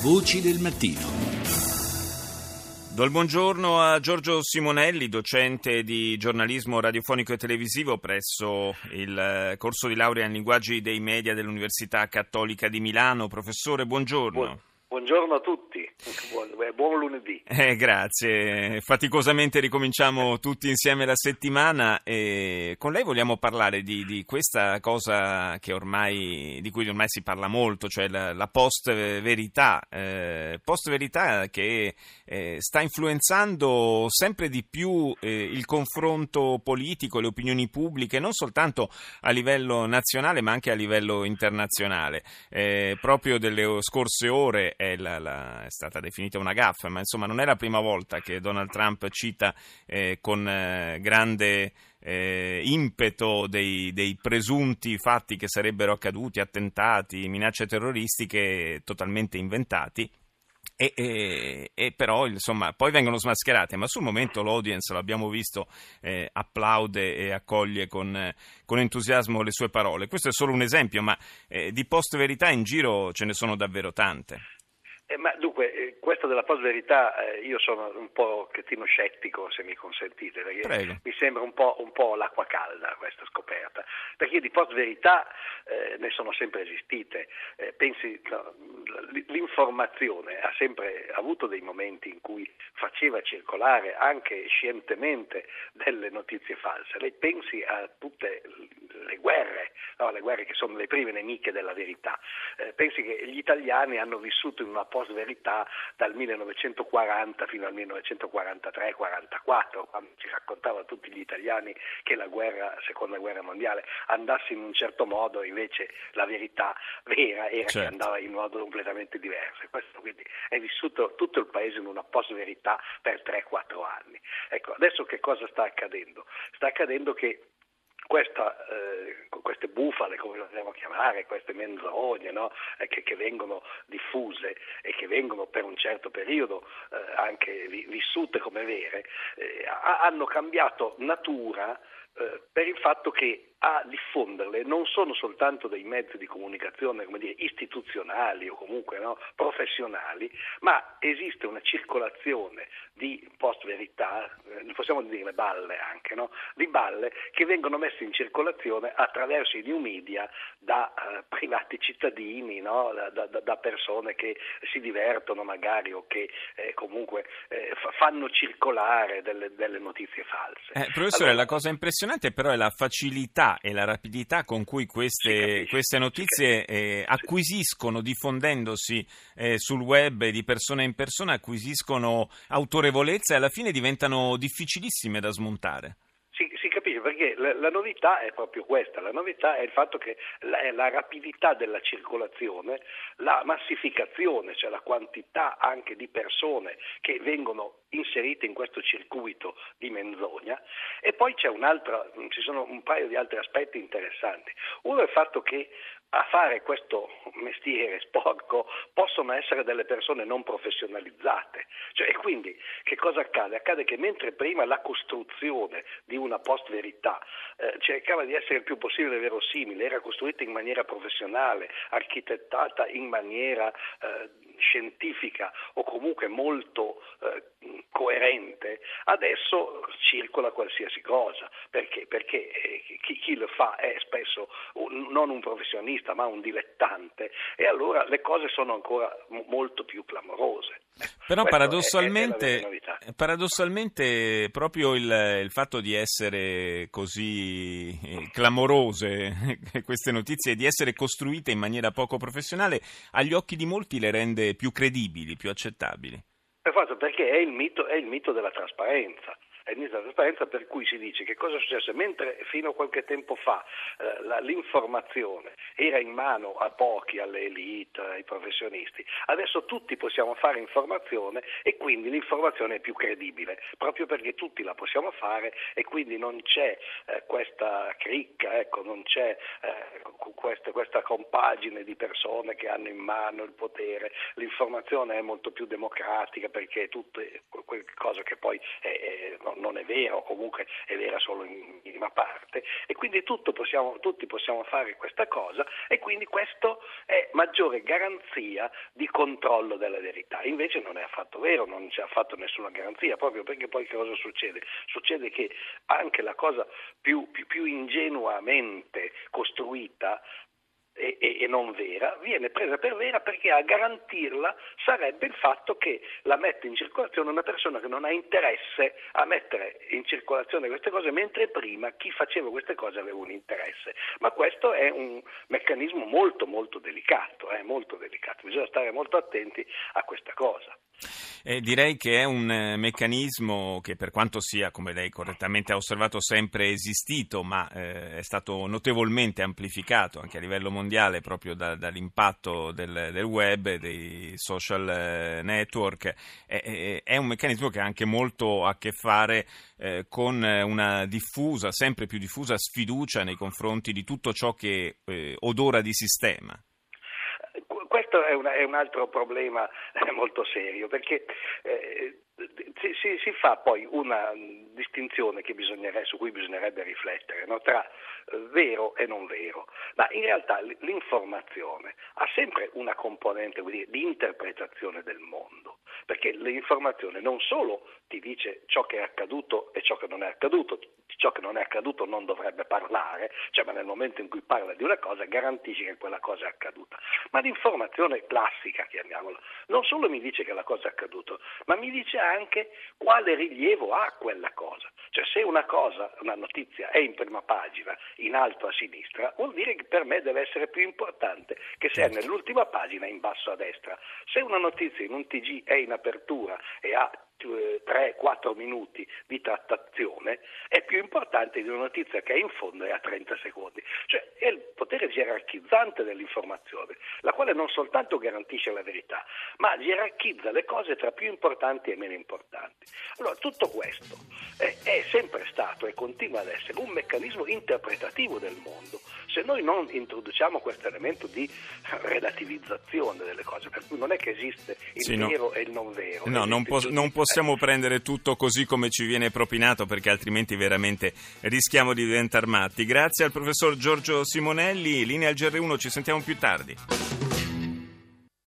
Voci del mattino. Do il buongiorno a Giorgio Simonelli, docente di giornalismo radiofonico e televisivo presso il corso di laurea in linguaggi dei media dell'Università Cattolica di Milano. Professore, buongiorno. Buongiorno a tutti, buon, buon lunedì. Eh, grazie, faticosamente ricominciamo tutti insieme la settimana e con lei vogliamo parlare di, di questa cosa ormai, di cui ormai si parla molto, cioè la, la post-verità, eh, post-verità che eh, sta influenzando sempre di più eh, il confronto politico, le opinioni pubbliche, non soltanto a livello nazionale ma anche a livello internazionale. Eh, proprio delle scorse ore è, la, la, è, stata definita una gaffa, ma insomma non è la prima volta che Donald Trump cita eh, con eh, grande eh, impeto dei, dei, presunti fatti che sarebbero accaduti, attentati, minacce terroristiche totalmente inventati. E, e, e, però insomma poi vengono smascherate ma sul momento l'audience l'abbiamo visto eh, applaude e accoglie con, con, entusiasmo le sue parole questo è solo un esempio ma eh, di post verità in giro ce ne sono davvero tante eh, ma dunque, eh, questa della post-verità eh, io sono un po' chettino scettico, se mi consentite, perché Prego. mi sembra un po', un po', l'acqua calda questa scoperta, perché di post-verità eh, ne sono sempre esistite. Eh, pensi, no, l'informazione ha sempre avuto dei momenti in cui faceva circolare anche scientemente delle notizie false. Lei pensi a tutte le guerre, no, le guerre che sono le prime nemiche della verità. Eh, pensi che gli italiani hanno vissuto in una post post-verità dal 1940 fino al 1943-44, quando ci raccontava a tutti gli italiani che la guerra, seconda guerra mondiale andasse in un certo modo, invece la verità vera era certo. che andava in modo completamente diverso. Questo quindi è vissuto tutto il paese in una post-verità per 3-4 anni. Ecco, adesso che cosa sta accadendo? Sta accadendo che questa, eh, queste bufale, come le vogliamo chiamare, queste menzogne no? eh, che, che, vengono diffuse e che vengono per un certo periodo eh, anche vi, vissute come vere, eh, hanno cambiato natura eh, per il fatto che a diffonderle non sono soltanto dei mezzi di comunicazione dire, istituzionali o comunque no, professionali, ma esiste una circolazione di post-verità, eh, possiamo dire balle anche, no? di balle che vengono messe in circolazione attraverso i new media da eh, privati cittadini, no? da, da, da, persone che si divertono magari o che eh, comunque eh, fanno circolare delle, delle notizie false. Professore, allora, la cosa impressionante però è la facilità e la rapidità con cui queste, queste notizie eh, acquisiscono, diffondendosi eh, sul web di persona in persona, acquisiscono autorevolezza e alla fine diventano difficilissime da smontare perché la, la, novità è proprio questa, la novità è il fatto che la, la, rapidità della circolazione, la massificazione, cioè la quantità anche di persone che vengono inserite in questo circuito di menzogna e poi ci sono un paio di altri aspetti interessanti. Uno è il fatto che a fare questo mestiere sporco possono essere delle persone non professionalizzate. Cioè, e quindi che cosa accade? Accade che mentre prima la costruzione di una post-verità eh, cercava di essere il più possibile verosimile, era costruita in maniera professionale, architettata in maniera eh, scientifica o comunque molto eh, coerente, adesso circola qualsiasi cosa. Perché? Perché eh, chi, chi, lo fa è spesso un, non un professionista ma un dilettante e allora le cose sono ancora m- molto più clamorose. Però paradossalmente, è, è paradossalmente, proprio il, il, fatto di essere così eh, clamorose queste notizie, di essere costruite in maniera poco professionale, agli occhi di molti le rende più credibili, più accettabili. Perché è il mito, è il mito della trasparenza è ministro della trasparenza per cui si dice che cosa è successo? Mentre fino a qualche tempo fa eh, la, l'informazione era in mano a pochi, alle elite, ai professionisti, adesso tutti possiamo fare informazione e quindi l'informazione è più credibile, proprio perché tutti la possiamo fare e quindi non c'è eh, questa cricca, ecco, non c'è eh, questa, questa compagine di persone che hanno in mano il potere, l'informazione è molto più democratica perché è tutto qualcosa che poi è no, non è vero, comunque è vera solo in minima parte e quindi possiamo, tutti possiamo fare questa cosa e quindi questo è maggiore garanzia di controllo della verità. Invece non è affatto vero, non c'è affatto nessuna garanzia, proprio perché poi che cosa succede? Succede che anche la cosa più, più, più ingenuamente costruita e, e, non vera, viene presa per vera perché a garantirla sarebbe il fatto che la mette in circolazione una persona che non ha interesse a mettere in circolazione queste cose, mentre prima chi faceva queste cose aveva un interesse. Ma questo è un meccanismo molto molto delicato, eh, molto delicato. bisogna stare molto attenti a questa cosa. Eh, direi che è un eh, meccanismo che per quanto sia, come lei correttamente ha osservato, sempre esistito, ma eh, è stato notevolmente amplificato anche a livello mondiale proprio da, dall'impatto del, del, web dei social eh, network. è un meccanismo che ha anche molto a che fare eh, con una diffusa, sempre più diffusa sfiducia nei confronti di tutto ciò che eh, odora di sistema questo è, una, è, un altro problema eh, molto serio perché eh, si, si, fa poi una distinzione su cui bisognerebbe riflettere no? tra eh, vero e non vero, ma in realtà l'informazione ha sempre una componente dire, di interpretazione del mondo, perché l'informazione non solo ti dice ciò che è accaduto e ciò che non è accaduto, ciò che non è accaduto non dovrebbe parlare, cioè ma nel momento in cui parla di una cosa garantisce che quella cosa è accaduta, ma l'informazione classica, chiamiamola, non solo mi dice che la cosa è accaduta, ma mi dice anche quale rilievo ha quella cosa. Cioè se una cosa, una notizia è in prima pagina, in alto a sinistra, vuol dire che per me deve essere più importante che se certo. è nell'ultima pagina in basso a destra. Se una notizia in un TG è in apertura e ha 3-4 minuti di trattazione è più importante di una notizia che è in fondo e a 30 secondi. Cioè è il potere gerarchizzante dell'informazione, la quale non soltanto garantisce la verità, ma gerarchizza le cose tra più importanti e meno importanti. Allora tutto questo è, è sempre stato e continua ad essere un meccanismo interpretativo del mondo. Se noi non introduciamo questo elemento di relativizzazione delle cose, per cui non è che esiste il sì, vero no. e il non vero. No, non, po- non possiamo prendere tutto così come ci viene propinato perché altrimenti veramente rischiamo di diventare matti. Grazie al professor Giorgio Simonelli, linea al GR1, ci sentiamo più tardi.